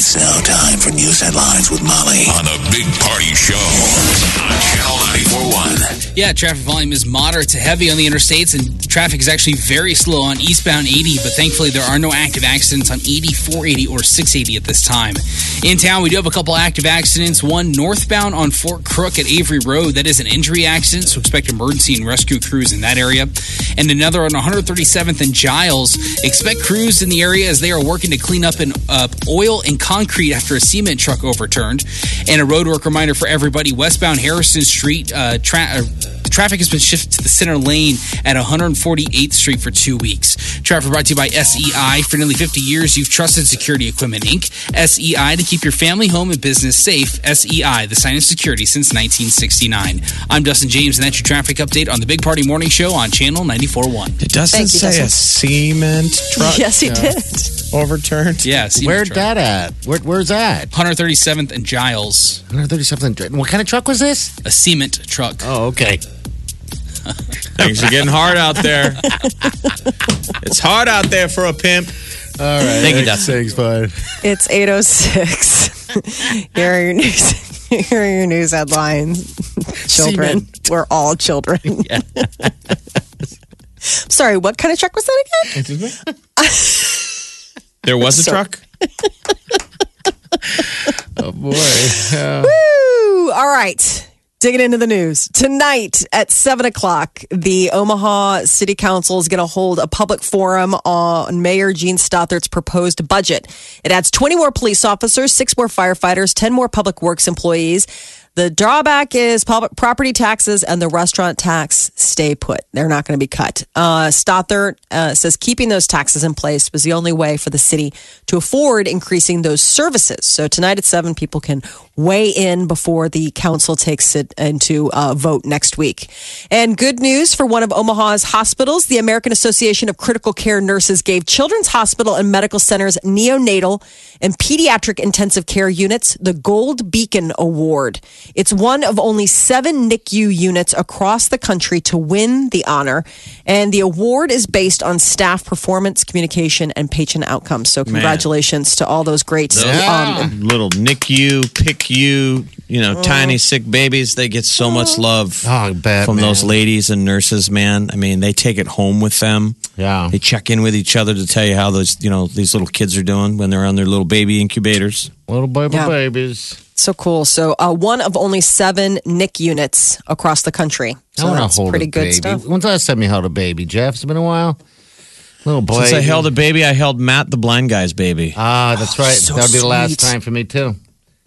It's now time for news headlines with Molly on the Big Party Show on Channel 941. Yeah, traffic volume is moderate to heavy on the interstates, and traffic is actually very slow on eastbound 80, but thankfully there are no active accidents on 80, 480, or 680 at this time. In town, we do have a couple active accidents. One northbound on Fort Crook at Avery Road. That is an injury accident, so expect emergency and rescue crews in that area. And another on 137th and Giles. Expect crews in the area as they are working to clean up an oil and concrete after a cement truck overturned. And a roadwork reminder for everybody westbound Harrison Street. Uh, uh, Traffic has been shifted to the center lane at 148th Street for two weeks. Traffic brought to you by SEI. For nearly 50 years, you've trusted Security Equipment Inc. SEI to keep your family, home, and business safe. SEI, the sign of security since 1969. I'm Dustin James, and that's your traffic update on the Big Party Morning Show on Channel 94.1. It doesn't Thank you, say Dustin. a cement truck Yes, he uh, did. overturned. Yeah, cement Where'd truck. that at? Where, where's that? 137th and Giles, 130 something. What kind of truck was this? a cement truck. Oh, okay. Things are getting hard out there. it's hard out there for a pimp. All right. Thank you, Dustin. Thanks, bud. It's 806. Here are your news. Here are your news headlines. Children. We're all children. Sorry, what kind of truck was that again? There was a So- truck. Oh, boy. Yeah. Woo! Uh, all right. Digging into the news. Tonight at 7 o'clock, the Omaha City Council is going to hold a public forum on Mayor Jean Stothert's proposed budget. It adds 20 more police officers, six more firefighters, 10 more public works employees. The drawback is property taxes and the restaurant tax stay put. They're not going to be cut. Uh, Stothert uh, says keeping those taxes in place was the only way for the city to afford increasing those services. So tonight at 7, people can weigh in before the council takes it into uh, vote next week. And good news for one of Omaha's hospitals. The American Association of Critical Care Nurses gave Children's Hospital and Medical Centers neonatal and pediatric intensive care units the Gold Beacon Award. It's one of only seven NICU units across the country to win the honor. And the award is based on staff performance, communication, and patient outcomes. So, congratulations to all those greats. Um, Little NICU, PICU, you you know, tiny sick babies. They get so much love Oh, bet, from those ladies and nurses, man. I mean, they take it home with them. Yeah. They check in with each other to tell you how those, you know, these little kids are doing when they're on their little baby incubators. Little baby Yeah. babies. So cool. So uh, one of only seven NIC units across the country. So I want that's to hold pretty a good baby. stuff. When's the last time you held a baby, Jeff? It's been a while. Little boy. Since I held a baby, I held Matt, the blind guy's baby. Ah, that's right. so that would be the last time for me, too.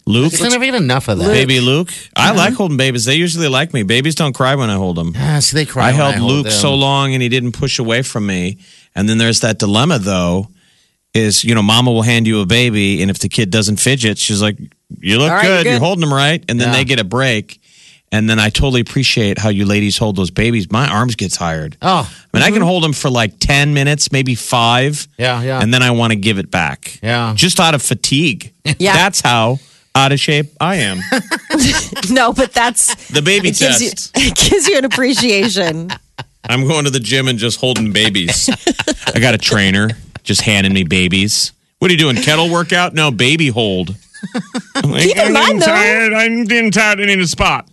Luke, I never get enough of that. baby Luke. I like holding babies. They usually like me. Babies don't cry when I hold them. Ah, see, they cry. I when held hold Luke them. so long and he didn't push away from me. And then there's that dilemma though, is you know, mama will hand you a baby and if the kid doesn't fidget, she's like, You look All right, good, you're you're, good." holding them right. And then Yeah. they get a break. And then I totally appreciate how you ladies hold those babies. My arms get tired. Oh, I mean, I can hold them for like 10 minutes, maybe five. Yeah, yeah. And then I want to give it back. Yeah. Just out of fatigue. Yeah. That's how out of shape I am. No, but that's The baby it gives you test. it gives you an appreciation. I'm going to the gym and just holding babies. I got a trainer just handing me babies. What are you doing? Kettle workout? No, baby hold. Keep in mind, though- I'm getting tired. I need a spot.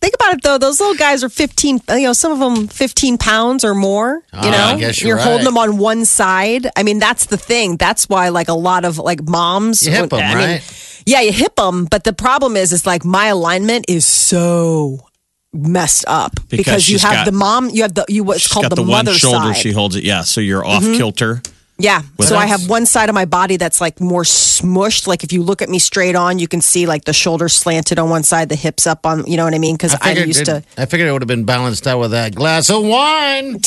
Think about it though; those little guys are fifteen. You know, some of them fifteen pounds or more. You Ah, know, I guess you're holding right. them on one side. I mean, that's the thing. That's why, like a lot of like moms, You hip 'em, I mean, right? Yeah, you hip them. But the problem is, it's like my alignment is so messed up Because you have got- the mom, you have the you what's called the, the, one shoulder side. she holds it. Yeah, so you're off mm-hmm. kilter. Yeah. What so I have one side of my body that's like more smushed. Like if you look at me straight on, you can see like the shoulders slanted on one side, the hips up on, you know what I mean? Because I'm used it, to, I figured it would have been balanced out with that glass of wine.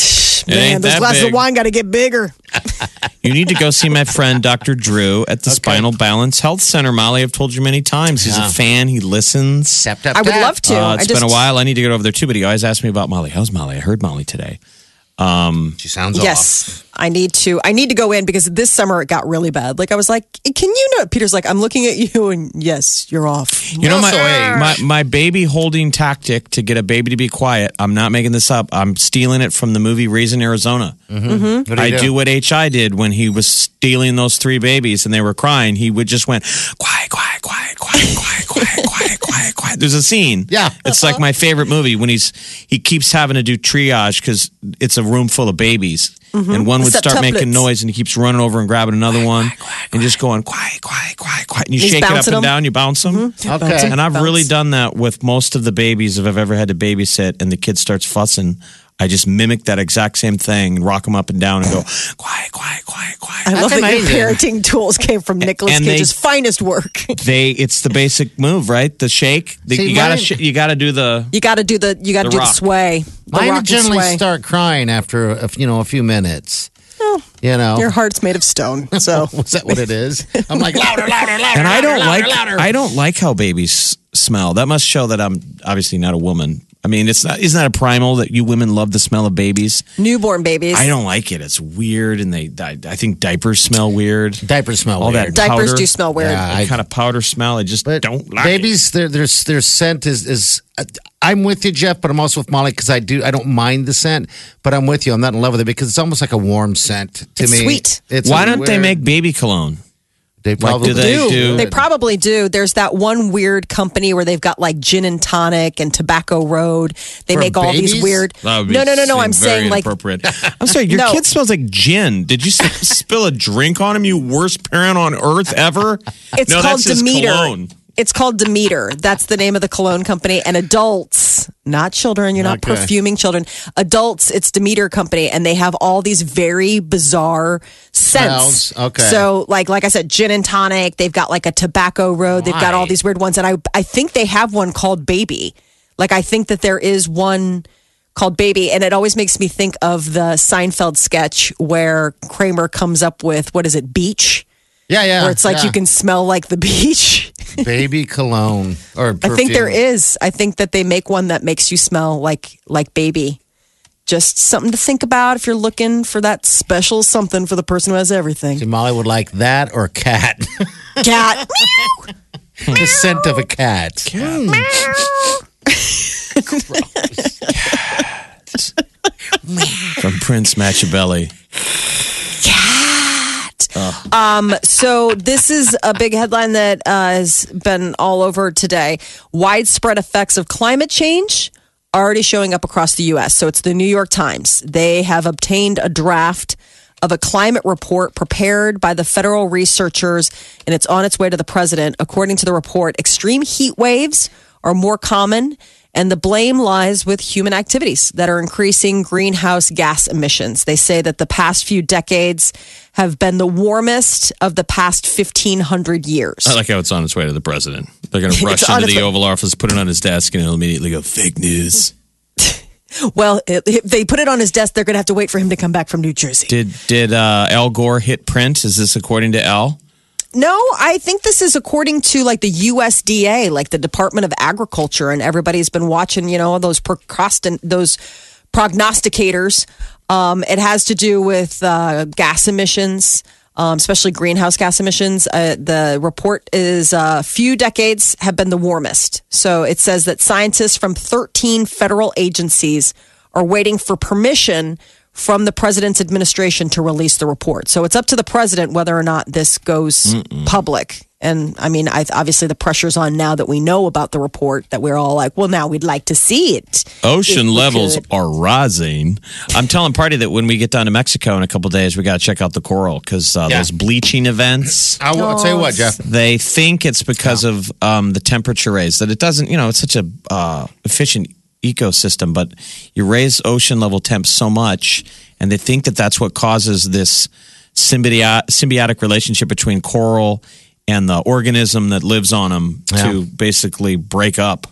Man, ain't those glasses big. of wine got to get bigger. You need to go see my friend Dr. Drew at the Spinal Balance Health Center. Molly, I've told you many times. He's Yeah. a fan. He listens. Tap, tap, I would love to. Uh, I it's just, been a while. I need to get over there too, but he always asks me about Molly. How's Molly? I heard Molly today. Um, She sounds off. Yes, I need to. I need to go in because this summer it got really bad. Like I was like, "Can you know?" Peter's like, "I'm looking at you, and yes, you're off." You know my, my my baby holding tactic to get a baby to be quiet. I'm not making this up. I'm stealing it from the movie Raising Arizona. Mm-hmm. Mm-hmm. What do I you do what HI did when he was stealing those three babies and they were crying. He would just went quiet, quiet, quiet, quiet, quiet, quiet, quiet, quiet, quiet. There's a scene. Yeah. it's like my favorite movie when he's he keeps having to do triage because it's a room full of babies. Mm-hmm. And one would start making noise, and he keeps running over and grabbing another one, and just going quiet, quiet, quiet, quiet. And you He's shake it up and them. down, you bounce them. Mm-hmm. Okay. And I've Bounce. really done that with most of the babies if I've ever had to babysit and the kid starts fussing. I just mimic that exact same thing and rock them up and down and go, quiet, quiet, quiet, quiet. I love That's that your amazing. parenting tools came from Nicolas and they- Cage's finest work. They, it's the basic move, right? The shake. The, See, you gotta, sh- you gotta do the. You got to do the. You got to The do rock. the sway. The Mine rock would and generally sway. start crying after a, you know a few minutes. You know, Your heart's made of stone, so is that what it is? I'm like louder, louder, louder. And I don't louder, like. louder. I don't like how babies smell. That must show that I'm obviously not a woman. I mean, it's not. Isn't that a primal that you women love the smell of babies? newborn babies. I don't like it. It's weird, and they. I, I think diapers smell weird. Diapers smell All weird. that Diapers powder. do smell weird. Yeah. That I- kind of powder smell. I just But don't like. it. babies, their their their scent is is. I'm with you, Jeff, but I'm also with Molly because I do I don't mind the scent, but I'm with you. I'm not in love with it because it's almost like a warm scent to It's me. sweet. It's Why a don't they weird- make baby cologne? They probably do they do- They probably do. There's that one weird company where they've got like gin and tonic and Tobacco Road. They For make all these weird. That would be No, no, no, no. I'm very saying like inappropriate. I'm sorry. Your No. kid smells like gin. Did you spill a drink on him? You worst parent on earth ever. it's no, called that's his Demeter. cologne. It's called Demeter. That's the name of the cologne company. And adults, not children, you're not Okay. perfuming children. Adults, it's Demeter company, and they have all these very bizarre scents. Smells. Okay. So, like, like I said, gin and tonic. They've got like a Tobacco Road. They've got all these weird ones, and I, I think they have one called Baby. Like, I think that there is one called Baby, and it always makes me think of the Seinfeld sketch where Kramer comes up with what is it, Beach, Yeah, yeah. where it's like yeah. you can smell like the beach. baby cologne or I think there is. I think that they make one that makes you smell like like baby. Just something to think about if you're looking for that special something for the person who has everything. See, Molly would like that or cat. Cat. the scent of a cat. Hmm. From Prince Machiavelli. Um, so this is a big headline that uh, has been all over today. Widespread effects of climate change already showing up across the U.S. So it's the New York Times. They have obtained a draft of a climate report prepared by the federal researchers, and it's on its way to the president. According to the report, extreme heat waves are more common. And the blame lies with human activities that are increasing greenhouse gas emissions. They say that the past few decades have been the warmest of the past 1,500 years. I like how it's on its way to the president. They're going to rush into the way- Oval Office, put it on his desk, and he'll immediately go fake news. Well, if if they put it on his desk, they're going to have to wait for him to come back from New Jersey. Did did uh, Al Gore hit print? Is this according to Al? No, I think this is according to like the USDA, like the Department of Agriculture, and everybody's been watching, you know, those procrastin those prognosticators. Um, it has to do with uh, gas emissions, um, especially greenhouse gas emissions. Uh, the report is uh, few decades have been the warmest. So it says that scientists from 13 federal agencies are waiting for permission from the president's administration to release the report. So it's up to the president whether or not this goes public. And I mean, I, obviously the pressure's on now that we know about the report that we're all like, well, now we'd like to see it. Ocean levels could. are rising. I'm telling Party that when we get down to Mexico in a couple days, we got to check out the coral because uh, Yeah. those bleaching events. I will tell you what, Jeff. They think it's because of um, the temperature raise that it doesn't. You know, it's such a uh, efficient ecosystem, but you raise ocean level temps so much, and they think that that's what causes this symbiotic, symbiotic relationship between coral and the organism that lives on them to basically break up.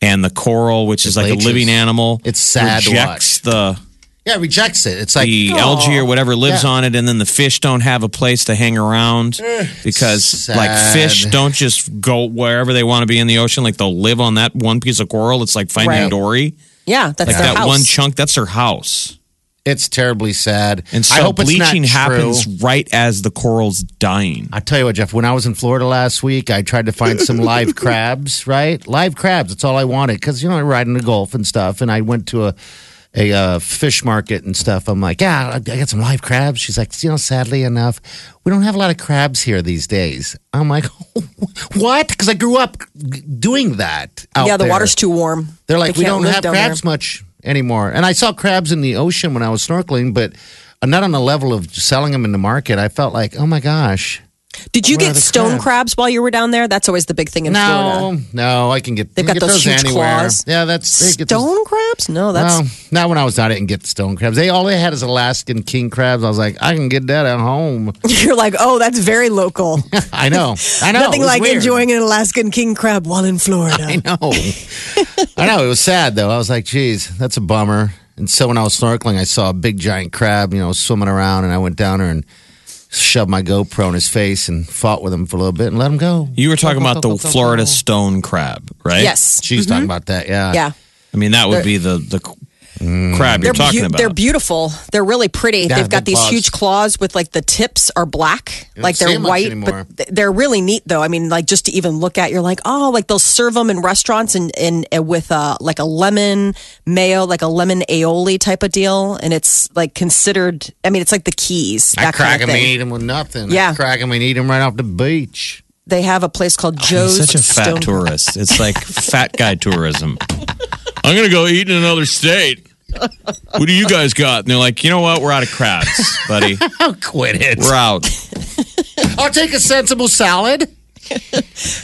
And the coral, which is like leeches. a living animal, It's sad to rejects the Yeah, it rejects it. It's like the algae or whatever lives Yeah. on it, and then the fish don't have a place to hang around eh, because like fish don't just go wherever they want to be in the ocean. Like they'll live on that one piece of coral. It's like finding Right. Dory. Yeah, that's Like their that house. one chunk, that's their house. it's terribly sad. And so I hope bleaching happens right as the coral's dying. I tell you what, Jeff. When I was in Florida last week, I tried to find some live crabs. Right, live crabs. That's all I wanted because you know I ride in the Gulf and stuff. And I went to a a uh, fish market and stuff. I'm like, yeah, I got some live crabs. She's like, you know, sadly enough, we don't have a lot of crabs here these days. I'm like, what? Because I grew up doing that. out yeah, the there. water's too warm. They're like, They we don't have crabs there. much anymore. And I saw crabs in the ocean when I was snorkeling, but not on the level of selling them in the market. I felt like, oh my gosh. Did you Where get stone crabs? crabs while you were down there? That's always the big thing in No, Florida. no, I can get. They've got get those huge anywhere. claws. Yeah, that's they get those- Stone crabs? No, that's Well, not when I was down. I didn't get stone crabs. They all they had is Alaskan king crabs. I was like, I can get that at home. you're like, oh, that's very local. I know. I know. Nothing like weird. enjoying an Alaskan king crab while in Florida. I know. I know. It was sad though. I was like, geez, that's a bummer. And so when I was snorkeling, I saw a big giant crab, you know, swimming around, and I went down there and shoved my GoPro in his face and fought with him for a little bit and let him go. You were talking Go, go, about go, the go, go, Florida stone crab, right? Yes. She's talking mm-hmm. about that. Yeah. Yeah. I mean, that would be the the crab you're They're, talking beau- about. they're beautiful. They're really pretty. Yeah, They've got these claws. huge claws with like the tips are black, don't like they're white, but th- they're really neat though. I mean, like just to even look at, you're like, oh, like they'll serve them in restaurants and in, uh, with uh, like a lemon mayo, like a lemon aioli type of deal, and it's like considered. I mean, it's like the keys. I crack kind of him and eat them with nothing. Yeah. I crack them and eat them right off the beach. They have a place called He's Joe's. such a fat Stone- tourist. It's like fat guy tourism. I'm gonna go eat in another state. What do you guys got? And they're like, you know what? We're out of crabs, buddy. Oh, quit it. We're out. I'll take a sensible salad.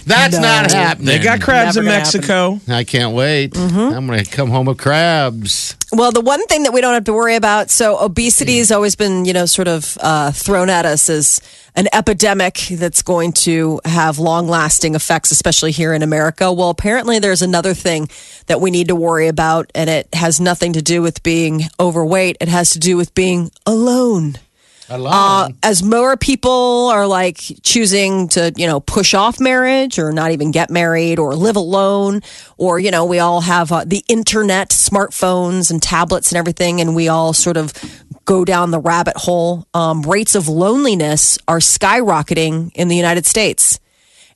That's No. not happening. They got crabs Never in gonna Mexico. I can't wait. Mm-hmm. I'm going to come home with crabs. Well, the one thing that we don't have to worry about, so obesity has always been, you know, sort of uh, thrown at us as an epidemic that's going to have long lasting effects, especially here in America. Well, apparently there's another thing that we need to worry about, and it has nothing to do with being overweight. It has to do with being alone. Uh, as more people are like choosing to, you know, push off marriage or not even get married or live alone, or, you know, we all have uh, the internet, smartphones and tablets and everything, and we all sort of go down the rabbit hole. Um, rates of loneliness are skyrocketing in the United States.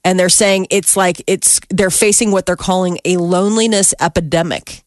And they're saying it's like it's, they're facing what they're calling a loneliness epidemic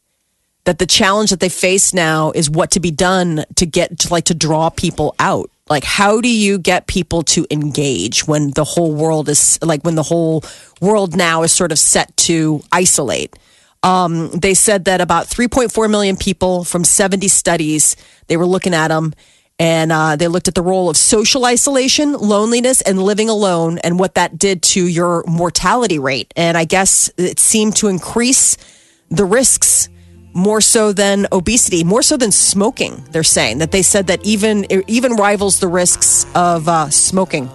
that the challenge that they face now is what to be done to get to like to draw people out like how do you get people to engage when the whole world is like when the whole world now is sort of set to isolate? Um, they said that about 3.4 million people from 70 studies they were looking at them and uh, they looked at the role of social isolation loneliness and living alone and what that did to your mortality rate. And i guess it seemed to increase the risks more so than obesity, more so than smoking. They're saying that they said that even it even rivals the risks of uh, smoking,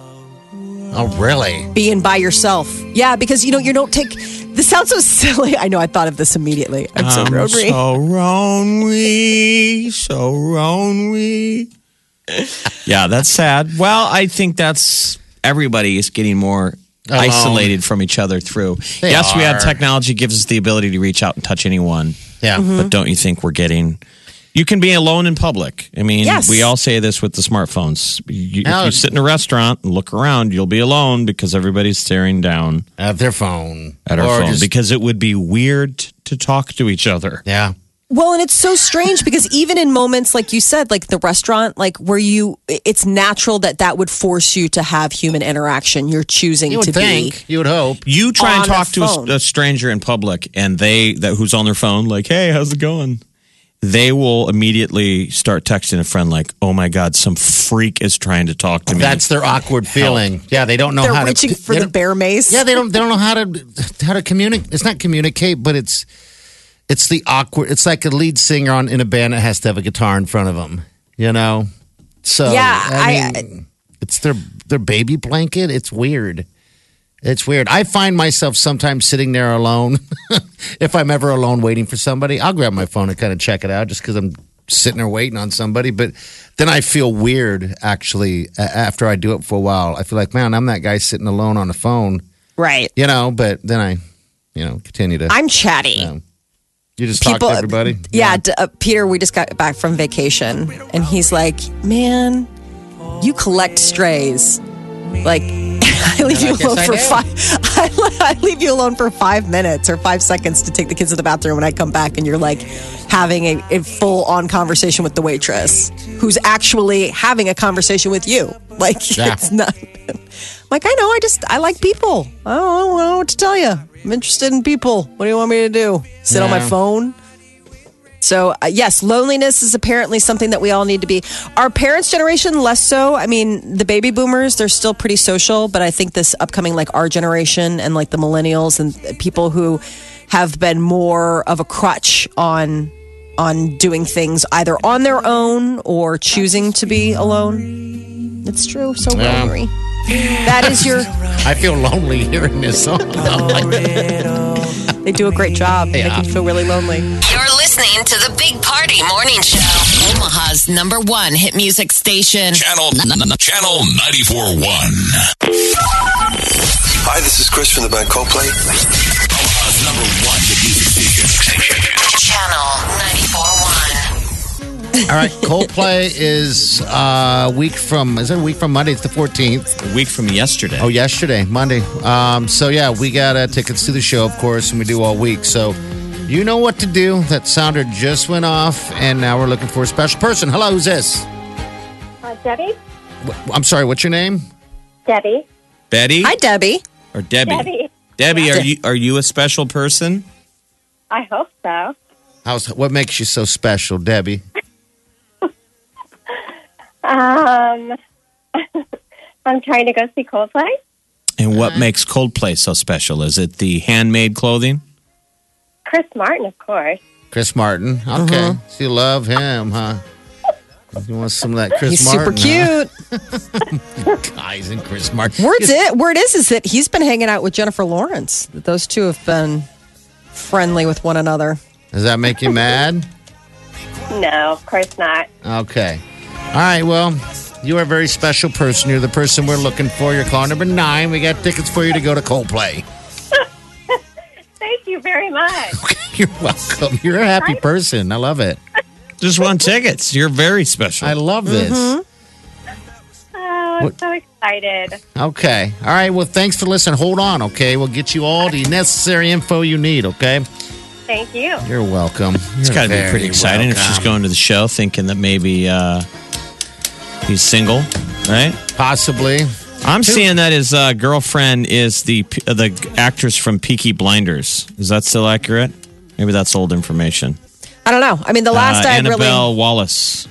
oh, really? being by yourself. Yeah, because you know you don't take. This sounds so silly. I know. I thought of this immediately. I'm so I'm rotary. so lonely, so lonely. yeah, that's sad. Well, I think that's everybody is getting more Alone. isolated from each other through. They yes, we have technology gives us the ability to reach out and touch anyone, Yeah. Mm-hmm. but don't you think we're getting? You can be alone in public. I mean, Yes. we all say this with the smartphones. You, Now- if you sit in a restaurant and look around, you'll be alone because everybody's staring down At their phone. at our phone just- because it would be weird to talk to each other. yeah. Well, and it's so strange because even in moments like you said, like the restaurant, like where you, it's natural that that would force you to have human interaction. You're choosing You would to think. You would hope. You try and On a talk to a, a stranger in public, and they that who's on their phone, like, "Hey, how's it going?" They will immediately start texting a friend, like, "Oh my god, some freak is trying to talk to me." That's their awkward feeling. Yeah, they don't know be. They're how reaching to. for the bear mace. Yeah, they don't. They don't know how to how to communicate. It's not communicate, but it's it's the awkward. It's like a lead singer on in a band that has to have a guitar in front of them. You know, So Yeah, I- mean, it's their their baby blanket. It's weird. It's weird. I find myself sometimes sitting there alone. if I'm ever alone waiting for somebody, I'll grab my phone and kind of check it out just because I'm sitting there waiting on somebody. But then I feel weird actually after I do it for a while. I feel like, man, I'm that guy sitting alone on the phone, Right. you know. But then I, you know, continue to. I'm chatty. Yeah. You just talk to everybody. Yeah, D- uh, Peter, we just got back from vacation, and he's like, "Man, you collect strays. Like, I leave you alone I for do. five. I, I leave you alone for five minutes or five seconds to take the kids to the bathroom, and I come back, and you're like having a, a full on conversation with the waitress, who's actually having a conversation with you. Like, Yeah. it's not." Like I know, I just I like people. I don't, I don't know what to tell you. I'm interested in people. What do you want me to do? Sit on my phone? So uh, yes, loneliness is apparently something that we all need to be. Our parents' generation less so. I mean, the baby boomers they're still pretty social, but I think this upcoming like our generation and like the millennials and people who have been more of a crutch on on doing things either on their own or choosing to be alone. It's true. So Yeah. lonely. That is your. I feel lonely hearing this song. They do a great job making you feel really lonely. You're listening to the Big Party Morning Show. Omaha's number one hit music station. Channel Channel 94.1. Hi, this is Chris from the band Coldplay. Omaha's number one hit music station. Channel 94.1. All right, Coldplay is uh, a week from. Is it a week from Monday? It's the fourteenth. A week from yesterday. Oh, yesterday, Monday. Um, so yeah, we got uh, tickets to the show, of course, and we do all week. So you know what to do. That sounder just went off, and now we're looking for a special person. Hello, who's this? Uh, Debbie? Wh- I'm sorry. What's your name? Debbie? Betty Hi, Debbie. or Debbie? Debbie. Debbie, are you are you a special person? I hope so. How's what makes you so special, Debbie? Um, I'm trying to go see Coldplay. And what makes Coldplay so special? Is it the handmade clothing? Chris Martin, of course. Chris Martin. Okay, uh-huh. so you love him, huh? You want some of that Chris He's Martin? super cute. Huh? Guys and Chris Martin. Word's it. Word is is that he's been hanging out with Jennifer Lawrence. That Those two have been friendly with one another. Does that make you mad? No, of course not. Okay. All right. Well, you are a very special person. You're the person we're looking for. You're call number nine. We got tickets for you to go to Coldplay. Thank you very much. You're welcome. You're a happy person. I love it. Just won tickets. You're very special. I love this. Oh, I'm What- so excited. Okay. All right. Well, thanks for listening. Hold on. Okay. We'll get you all the necessary info you need. Okay. Thank you. You're welcome. it's got to be pretty exciting if she's going to the show thinking that maybe uh, he's single, right? Possibly. I'm seeing that his uh, girlfriend is the uh, the actress from Peaky Blinders. Is that still accurate? Maybe that's old information. I don't know. I mean, the last uh, I Annabelle really. Wallis.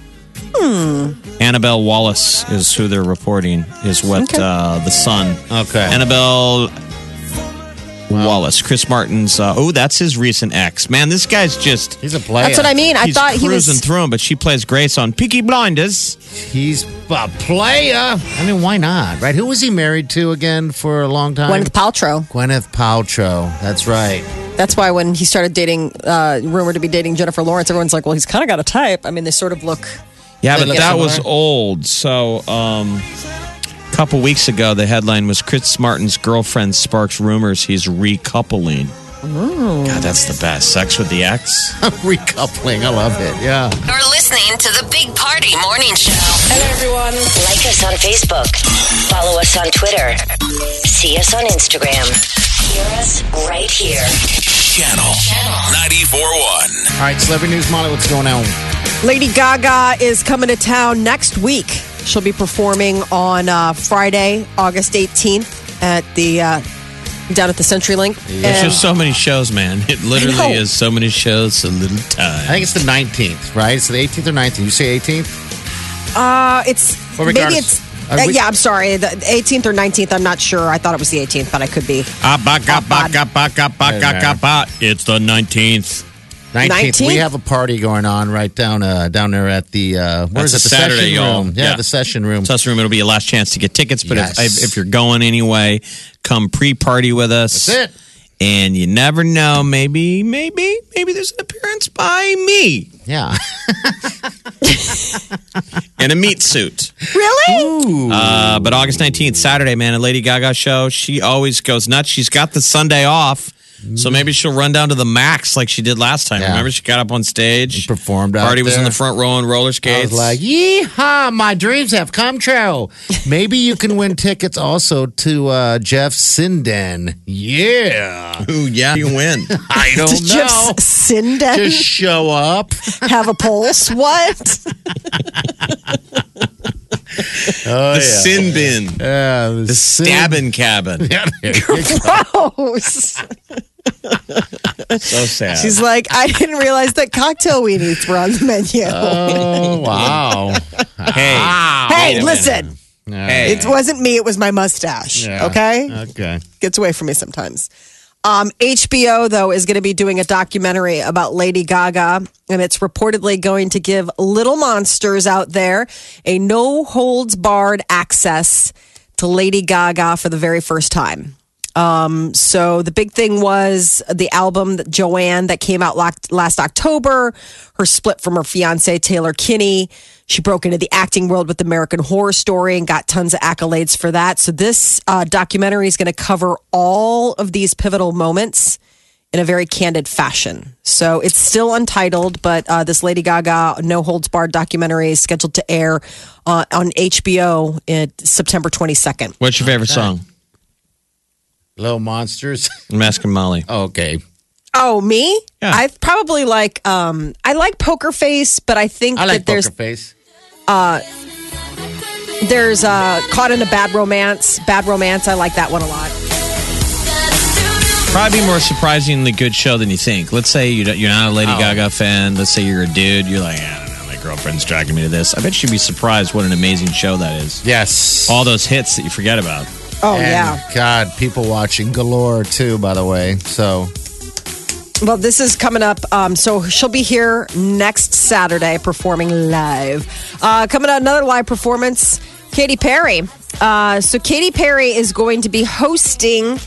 Hmm. Annabelle Wallis is who they're reporting is what uh, the son. Okay. Annabelle Wallis, Chris Martin's. Uh, oh, that's his recent ex. Man, this guy's just. He's a player. That's what I mean. I he's thought he cruising was. through him, but she plays Grace on Peaky Blinders. He's a player. I mean, why not? Right? Who was he married to again for a long time? Gwyneth Paltrow. Gwyneth Paltrow. That's right. That's why when he started dating, uh, rumored to be dating Jennifer Lawrence, everyone's like, well, he's kind of got a type. I mean, they sort of look. Yeah, but that similar? was old. So, um, a couple weeks ago, the headline was Chris Martin's girlfriend sparks rumors he's recoupling. God, that's the best. Sex with the ex. Recoupling. I love it. Yeah. You're listening to the Big Party Morning Show. Hello, everyone. Like us on Facebook. Follow us on Twitter. See us on Instagram. Hear us right here. Channel 94.1. All right, celebrity news, Molly. What's going on? Lady Gaga is coming to town next week. She'll be performing on uh, Friday, August 18th at the uh, down at the CenturyLink. There's And- just so many shows, man. It literally is so many shows, so little time. I think it's the 19th, right? It's the 18th or 19th. You say 18th? Uh, it's maybe it's. are uh, yeah, I'm sorry. The 18th or 19th. I'm not sure. I thought it was the 18th, but I could be. Ah, ba, ga, ba, bad. ba, ga, ba, ga, ga, ba. It's the 19th. 19th, 19th? we have a party going on right down uh, down there at the uh, where's That's it? The Saturday, session y'all. room. Yeah, Yeah. the session room. Tuss room. It'll be your last chance to get tickets. But Yes. if, if you're going anyway, come pre-party with us. That's it. And you never know. Maybe, maybe, maybe there's an appearance by me Yeah. in a meat suit. Really? Uh, but August 19th, Saturday, man, a Lady Gaga show. She always goes nuts. She's got the Sunday off. So maybe she'll run down to the max like she did last time. Yeah. Remember, she got up on stage, performed out Party was in the front row on roller I skates. was like, yeehaw, my dreams have come true. Maybe you can win tickets also to uh, Jeff Sinden. Yeah. Ooh, yeah, you win. I don't Does know. Jeff Sinden Just show up. have a pulse? What? Oh, the sin bin, Yeah, the, the stabbing cabin. Yeah, there you go. Gross. So sad. She's like, I didn't realize that cocktail weenies were on the menu. Oh, wow. hey, hey, listen. hey. It wasn't me, it was my mustache. Yeah. Okay? Okay. Gets away from me sometimes. Um, HBO, though, is going to be doing a documentary about Lady Gaga, and it's reportedly going to give little monsters out there a no holds barred access to Lady Gaga for the very first time. Um, so the big thing was the album that Joanne that came out last, last October, her split from her fiance Taylor Kinney. She broke into the acting world with American Horror Story and got tons of accolades for that. So this uh, documentary is going to cover all of these pivotal moments in a very candid fashion. So it's still untitled, but uh, this Lady Gaga No Holds Barred documentary is scheduled to air uh, on HBO in September 22nd. What's your favorite song? Little monsters. I'm asking Molly. Okay. Oh, me? Yeah. I probably like um I like Poker Face, but I think I like that there's Poker Face. there's uh Caught in a Bad Romance. Bad Romance, I like that one a lot. Probably more surprisingly good show than you think. Let's say you don't- you're not a Lady Oh. Gaga fan. Let's say you're a dude. You're like, I don't know, my girlfriend's dragging me to this. I bet you'd be surprised what an amazing show that is. Yes. All those hits that you forget about. Oh And yeah. God, people watching galore too, by the way. So Well, this is coming up. Um, so she'll be here next Saturday performing live. Uh, coming out another live performance, Katy Perry. Uh, so Katy Perry is going to be hosting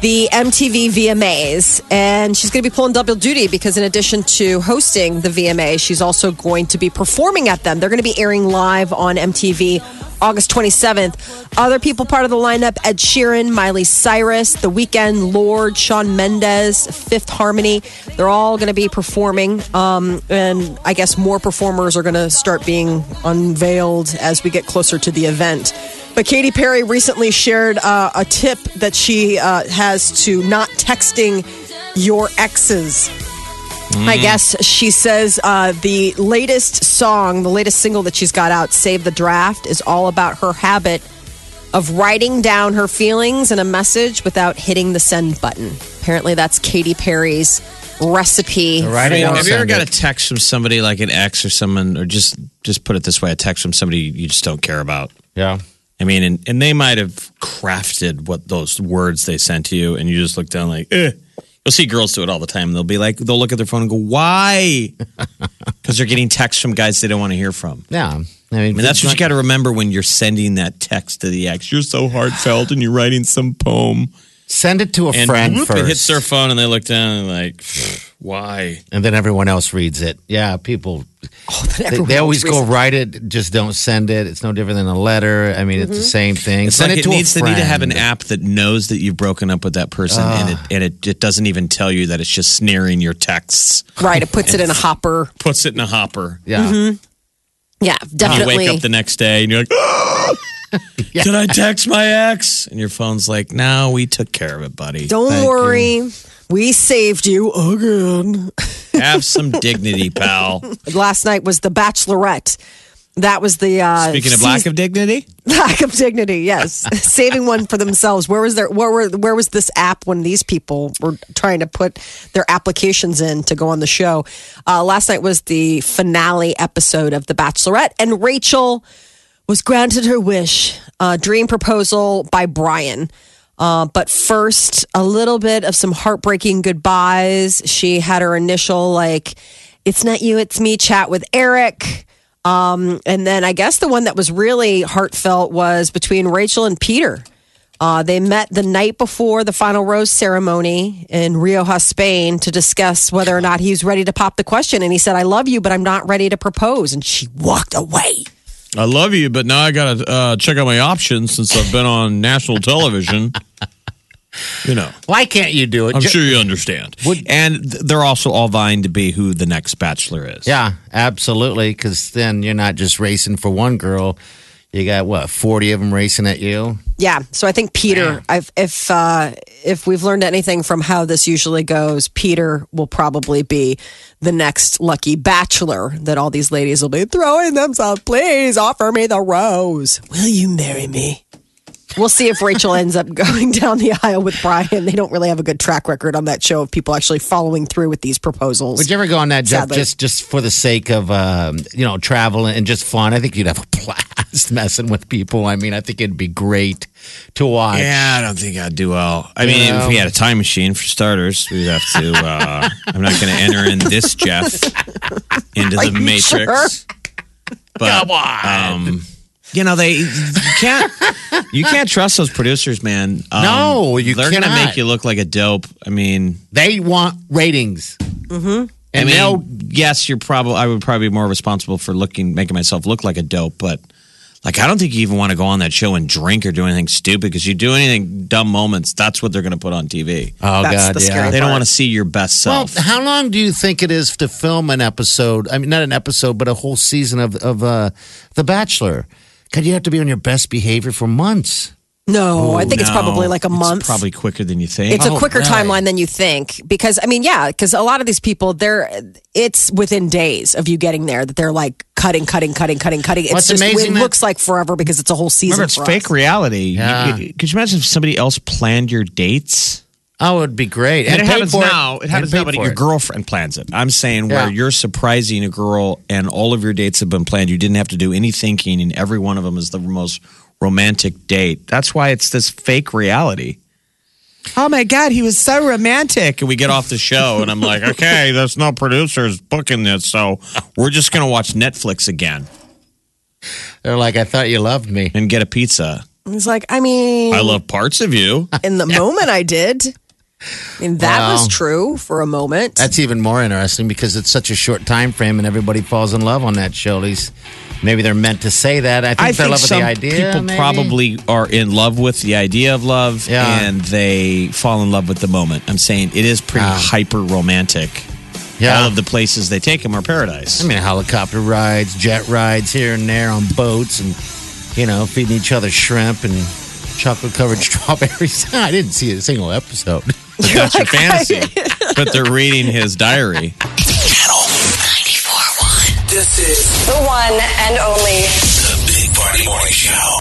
the MTV VMAs, and she's going to be pulling double duty because in addition to hosting the VMA, she's also going to be performing at them. They're going to be airing live on MTV August 27th. Other people part of the lineup Ed Sheeran, Miley Cyrus, The Weeknd, Lorde, Shawn Mendes, Fifth Harmony. They're all going to be performing. Um, and I guess more performers are going to start being unveiled as we get closer to the event. But Katy Perry recently shared uh, a tip that she uh, has to not texting your exes. I guess she says uh, the latest song, the latest single that she's got out, Save the Draft, is all about her habit of writing down her feelings in a message without hitting the send button. Apparently, that's Katy Perry's recipe. Right. I have you ever send got a text from somebody like an ex or someone, or just just put it this way, a text from somebody you just don't care about? yeah. I mean, and, and they might have crafted what those words they sent to you, and you just look down like, eh. You'll see girls do it all the time. They'll be like, they'll look at their phone and go, why? Because they're getting texts from guys they don't want to hear from. Yeah. I mean, I mean, that's what you got to remember when you're sending that text to the ex. You're so heartfelt and you're writing some poem. Send it to a And friend whoop, first. it hits their phone and they look down and like, why? and then everyone else reads it. Yeah, people. Oh, they, they always go it. write it. Just don't send it. It's no different than a letter. I mean, it's the mm-hmm. same thing. It's send like it it to needs to need to have an app that knows that you've broken up with that person and ah. it and it, it doesn't even tell you that it's just snaring your texts. Right, it puts it in a hopper. Puts it in a hopper. Yeah. Mm-hmm. Yeah, And you definitely. wake up the next day and you're like, Did I text my ex? And your phone's like, No, we took care of it, buddy. Don't Thank worry. We saved you again. Have some dignity, pal. Last night was The Bachelorette. That was the uh, Speaking of lack of dignity, lack of dignity. Yes, saving one for themselves. Where was there? Where were? Where was this app when these people were trying to put their applications in to go on the show? Uh, last night was the finale episode of The Bachelorette, and Rachel was granted her wish. Uh, dream proposal by Bryan. Uh, but first, a little bit of some heartbreaking goodbyes. She had her initial, like, it's not you, it's me chat with Eric. Um, and then I guess the one that was really heartfelt was between Rachel and Peter. Uh, they met the night before the final rose ceremony in Rioja, Spain, to discuss whether or not he was ready to pop the question. And he said, I love you, but I'm not ready to propose. And she walked away. I love you, but now I got to uh, check out my options since I've been on national television. you know, Why can't you do it? I'm Ju- sure you understand. and th- they're also all vying to be who the next bachelor is. Yeah, absolutely. Because then you're not just racing for one girl. You got what, 40 of them racing at you? Yeah. So I think Peter, I've, if uh, if we've learned anything from how this usually goes, Peter will probably be the next lucky bachelor that all these ladies will be throwing themselves. Please offer me the rose. Will you marry me? We'll see if Rachel ends up going down the aisle with Bryan. They don't really have a good track record on that show of people actually following through with these proposals. Would you ever go on that, Jeff, just just for the sake of um, you know travel and just fun? I think you'd have a blast messing with people. I mean, I think it'd be great to watch. Yeah, I don't think I'd do well. I mean, Yeah. if we had a time machine for starters, we'd have to. Uh, I'm not going to enter in this Jeff into the you Matrix. But, Come on. Um, you know they you can't you can't trust those producers, man. Um, No, you They're gonna make you look like a dope. I mean, They want ratings. Mm-hmm. I And mean, they'll yes, you're probably. I would probably be more responsible for looking, making myself look like a dope, but. Like I don't think you even want to go on that show and drink or do anything stupid because you do anything dumb moments. That's what they're going to put on TV. Oh That's God, the yeah. scary They don't want to see your best Well, self. how long do you think it is to film an episode? I mean, not an episode, but a whole season of of uh, The Bachelor. God, you have to be on your best behavior for months. no, I think it's probably like a it's month. Probably quicker than you think. It's a Oh, quicker really? timeline than you think because I mean, yeah, because a lot of these people, they're it's within days of you getting there that they're like cutting, cutting, cutting, cutting, cutting. It's What's just amazing it looks like forever because it's a whole season. Remember, it's for fake us. reality. You- Yeah. you- could you imagine if somebody else planned your dates? Oh, it'd be great. And, it happens now. It happens now, but your it. girlfriend plans it. I'm saying where Yeah. you're surprising a girl and all of your dates have been planned. You didn't have to do any thinking, and every one of them is the most romantic date. That's why it's this fake reality. Oh my God, he was so romantic. And we get off the show, and I'm like, okay, there's no producers booking this, so we're just going to watch Netflix again They're like, I thought you loved me. and get a pizza. He's like, I mean, I love parts of you. in the moment I did. I mean, that Wow. was true for a moment. That's even more interesting because it's such a short time frame and everybody falls in love on that show. At least maybe they're meant to say that. I think I they're think in love with some the idea. people maybe. probably are in love with the idea of love, Yeah. and they fall in love with the moment. I'm saying it is pretty Ah. hyper romantic. yeah. All of the places they take them are paradise. I mean, helicopter rides, jet rides here and there on boats, and you know, feeding each other shrimp and chocolate covered strawberries. I didn't see a single episode. But that's your fantasy. but they're reading his diary. Channel 94.1. This is The one and only the Big Party Morning Show.